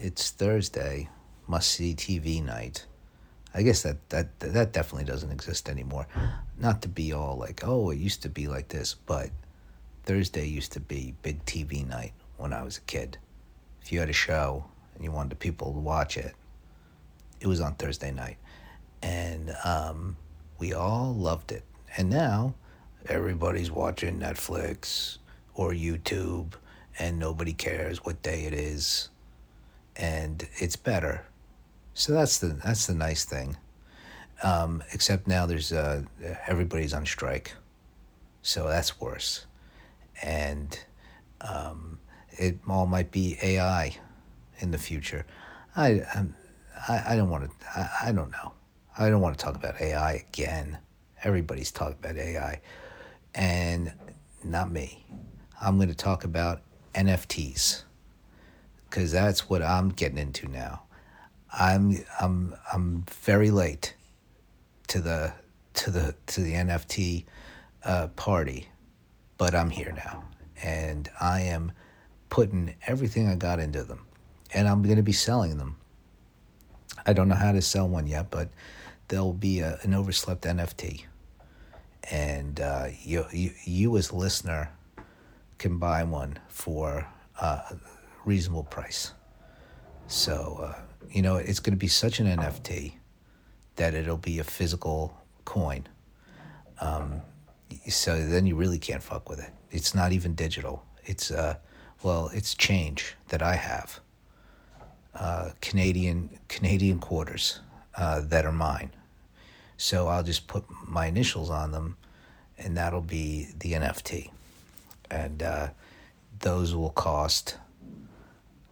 it's Thursday, must see TV night. I guess that, that that definitely doesn't exist anymore. Not to be all like, oh, it used to be like this, but Thursday used to be big TV night when I was a kid. If you had a show and you wanted people to watch it, it was on Thursday night. And um, we all loved it. And now everybody's watching Netflix or YouTube and nobody cares what day it is. And it's better. So that's the that's the nice thing. Um, except now there's uh, everybody's on strike, so that's worse, and um, it all might be AI in the future. I I'm, I I don't want to. I, I don't know. I don't want to talk about AI again. Everybody's talking about AI, and not me. I'm going to talk about NFTs because that's what I'm getting into now. I'm I'm I'm very late to the to the to the NFT uh, party, but I'm here now, and I am putting everything I got into them, and I'm going to be selling them. I don't know how to sell one yet, but there'll be a, an overslept NFT, and uh, you, you you as listener can buy one for uh, reasonable price. So. Uh, you know, it's going to be such an NFT that it'll be a physical coin. Um, so then you really can't fuck with it. It's not even digital. It's uh, well, it's change that I have. Uh, Canadian Canadian quarters uh, that are mine. So I'll just put my initials on them, and that'll be the NFT, and uh, those will cost.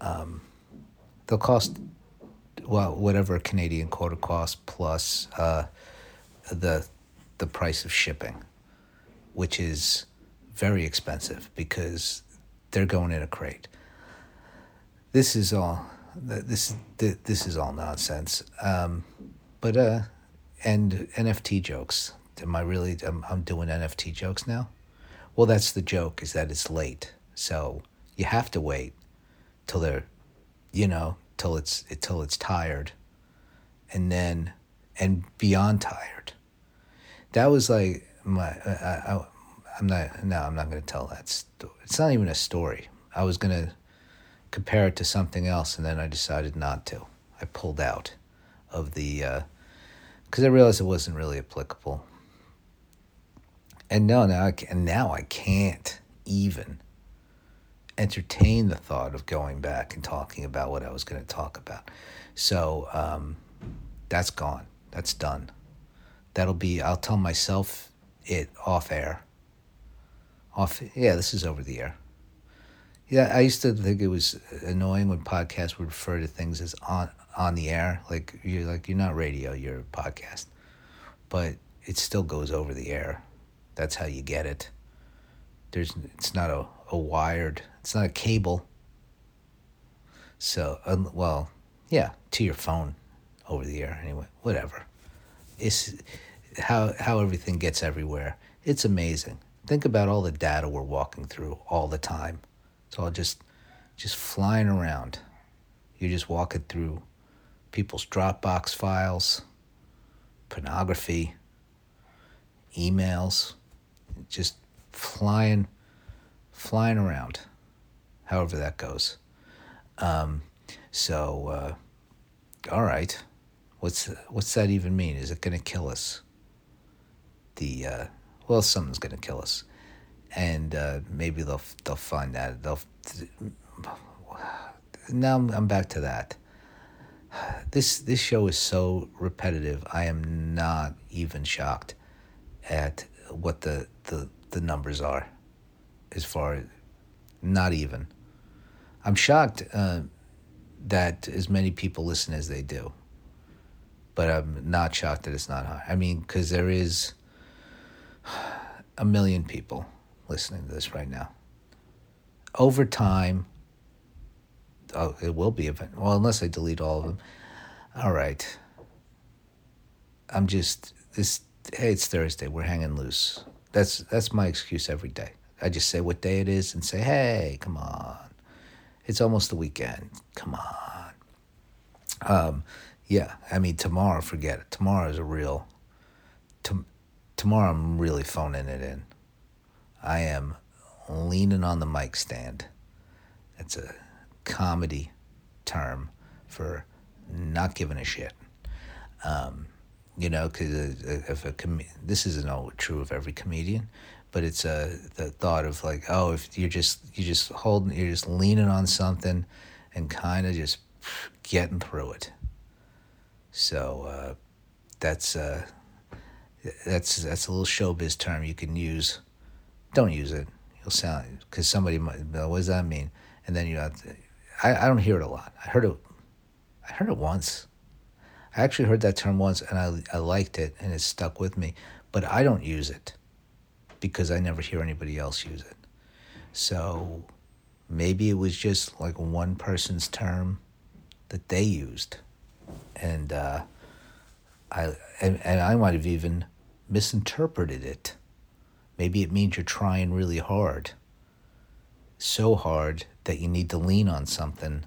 Um, they'll cost well, whatever Canadian quarter costs plus uh, the the price of shipping, which is very expensive because they're going in a crate. This is all. This this is all nonsense. Um, but uh, and NFT jokes. Am I really? I'm, I'm doing NFT jokes now. Well, that's the joke. Is that it's late, so you have to wait till they're, you know, till it's till it's tired, and then and beyond tired. That was like my. I, I, I'm not. No, I'm not to tell that. Story. It's not even a story. I was to compare it to something else, and then I decided not to. I pulled out of the because uh, I realized it wasn't really applicable. And no, now I, and now I can't even entertain the thought of going back and talking about what I was going to talk about. So um, that's gone. That's done. That'll be, I'll tell myself it off air. Off, yeah, this is over the air. Yeah, I used to think it was annoying when podcasts would refer to things as on on the air. Like you're like you're not radio, you're a podcast. But it still goes over the air. That's how you get it. There's it's not a, a wired it's not a cable. So, um, well, yeah, to your phone over the air anyway, whatever. It's how how everything gets everywhere. It's amazing. Think about all the data we're walking through all the time. It's all just just flying around. You're just walking through people's Dropbox files, pornography, emails, just flying flying around however that goes. Um, so, uh, all right, what's what's that even mean? Is it going to kill us? The uh, well, something's going to kill us, and uh, maybe they'll they'll find that they'll. Now I'm, I'm back to that. This this show is so repetitive. I am not even shocked at what the the, the numbers are, as far as not even. I'm shocked uh, that as many people listen as they do, but I'm not shocked that it's not high. I mean, because there is a million people listening to this right now. Over time, oh, it will be event. Well, unless I delete all of them. All right. I'm just this. Hey, it's Thursday. We're hanging loose. That's that's my excuse every day. I just say what day it is and say, hey, come on. It's almost the weekend. Come on. Um, yeah, I mean tomorrow, forget it. Tomorrow is a real. To, tomorrow, I'm really phoning it in. I am leaning on the mic stand. It's a comedy term for not giving a shit. Um, you know, because if a com- this isn't all true of every comedian, but it's a the thought of like, oh, if you're just you just holding, you're just leaning on something, and kind of just getting through it. So uh, that's uh, that's that's a little showbiz term you can use. Don't use it. You'll sound because somebody might. What does that mean? And then you have to. I, I don't hear it a lot. I heard it. I heard it once. I actually heard that term once and I, I liked it and it stuck with me, but I don't use it because I never hear anybody else use it. So maybe it was just like one person's term that they used. And, uh, I, and, and I might have even misinterpreted it. Maybe it means you're trying really hard. So hard that you need to lean on something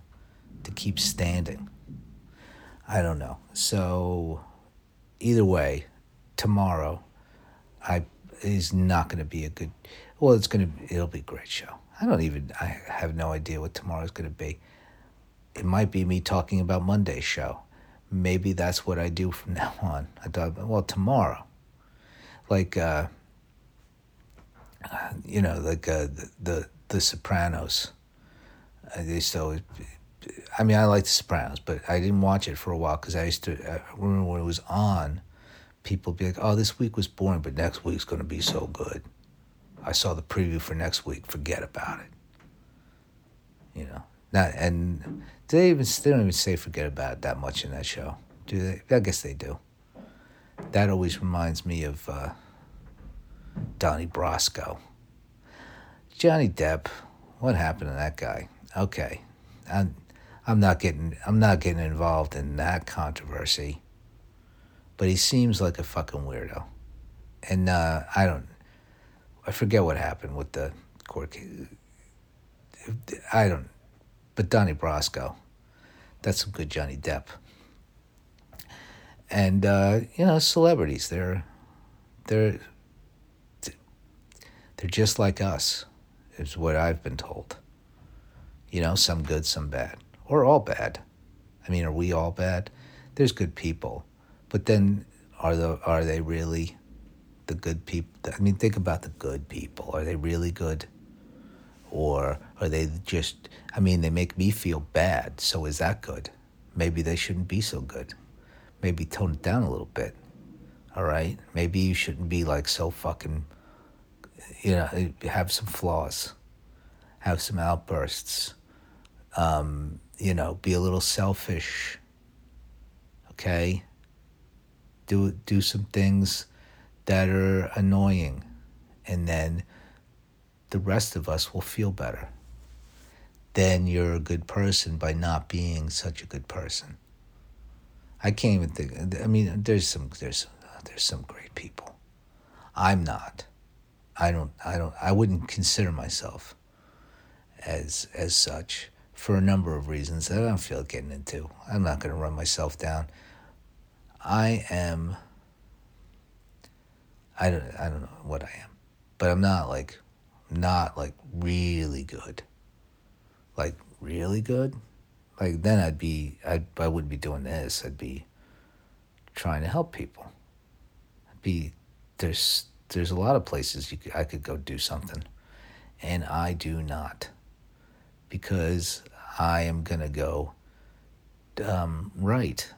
to keep standing. I don't know. So either way, tomorrow I is not going to be a good well, it's going to it'll be a great show. I don't even I have no idea what tomorrow's going to be. It might be me talking about Monday's show. Maybe that's what I do from now on. I thought, well, tomorrow. Like uh you know, like uh, the, the the Sopranos. Uh, they still I mean, I like The Sopranos, but I didn't watch it for a while because I used to I remember when it was on. People be like, "Oh, this week was boring, but next week's going to be so good." I saw the preview for next week. Forget about it. You know, not and they even they don't even say forget about it that much in that show, do they? I guess they do. That always reminds me of uh, Donnie Brasco. Johnny Depp, what happened to that guy? Okay, I'm, I'm not getting I'm not getting involved in that controversy. But he seems like a fucking weirdo, and uh, I don't. I forget what happened with the court case. I don't. But Donnie Brasco, that's some good Johnny Depp. And uh, you know, celebrities, they're they're they're just like us, is what I've been told. You know, some good, some bad, or all bad. I mean, are we all bad? There's good people, but then are the are they really the good people? I mean, think about the good people. Are they really good? Or are they just, I mean, they make me feel bad, so is that good? Maybe they shouldn't be so good. Maybe tone it down a little bit. All right? Maybe you shouldn't be like so fucking, you know, have some flaws, have some outbursts um, you know, be a little selfish. Okay? Do do some things that are annoying and then the rest of us will feel better. Then you're a good person by not being such a good person. I can't even think I mean there's some there's there's some great people. I'm not. I don't I don't I wouldn't consider myself as as such for a number of reasons that I don't feel getting into. I'm not going to run myself down. I am. I don't. I don't know what I am, but I'm not like, not like really good. Like really good, like then I'd be. I I wouldn't be doing this. I'd be trying to help people. I'd be there's there's a lot of places you could, I could go do something, and I do not because I am going to go um, write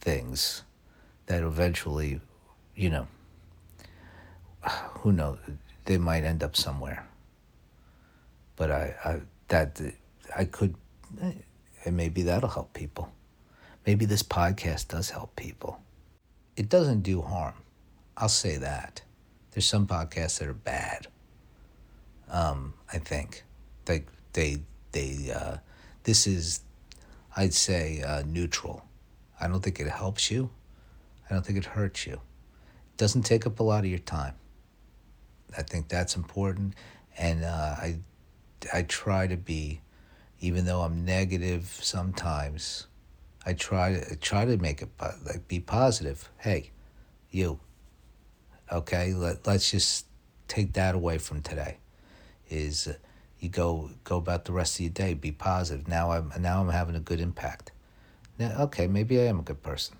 things that eventually, you know, who knows, they might end up somewhere. But I, I that I could, and maybe that'll help people. Maybe this podcast does help people. It doesn't do harm. I'll say that. There's some podcasts that are bad. Um, I think, like they they uh, this is, I'd say, uh, neutral. I don't think it helps you. I don't think it hurts you. It doesn't take up a lot of your time. I think that's important, and uh, I, I try to be, even though I'm negative sometimes, I try to try to make it like be positive. Hey, you. Okay, let let's just take that away from today. Is uh, you go go about the rest of your day. Be positive. Now I'm now I'm having a good impact. Now, okay, maybe I am a good person.